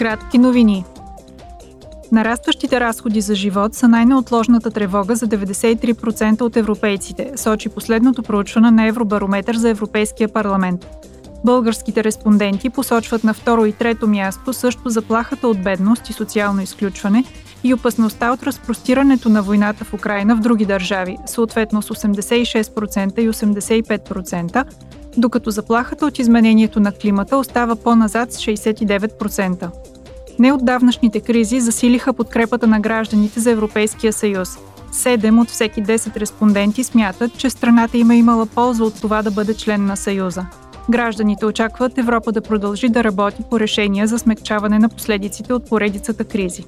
Кратки новини. Нарастващите разходи за живот са най-неотложната тревога за 93% от европейците, сочи последното проучване на Евробарометър за Европейския парламент. Българските респонденти посочват на второ и трето място също заплахата от бедност и социално изключване и опасността от разпростирането на войната в Украина в други държави, съответно с 86% и 85%, докато заплахата от изменението на климата остава по-назад с 69%. Неотдавнашните кризи засилиха подкрепата на гражданите за Европейския съюз. Седем от всеки 10 респонденти смятат, че страната има имала полза от това да бъде член на Съюза. Гражданите очакват Европа да продължи да работи по решения за смягчаване на последиците от поредицата кризи.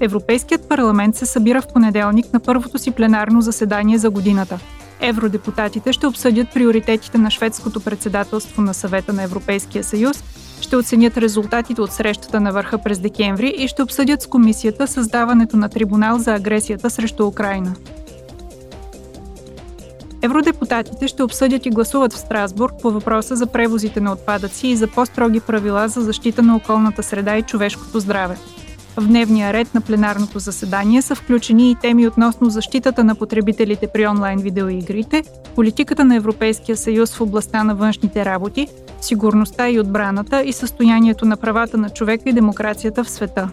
Европейският парламент се събира в понеделник на първото си пленарно заседание за годината – Евродепутатите ще обсъдят приоритетите на шведското председателство на съвета на Европейския съюз, ще оценят резултатите от срещата на върха през декември и ще обсъдят с комисията създаването на трибунал за агресията срещу Украина. Евродепутатите ще обсъдят и гласуват в Страсбург по въпроса за превозите на отпадъци и за по-строги правила за защита на околната среда и човешкото здраве. В дневния ред на пленарното заседание са включени и теми относно защитата на потребителите при онлайн видеоигрите, политиката на Европейския съюз в областта на външните работи, сигурността и отбраната и състоянието на правата на човека и демокрацията в света.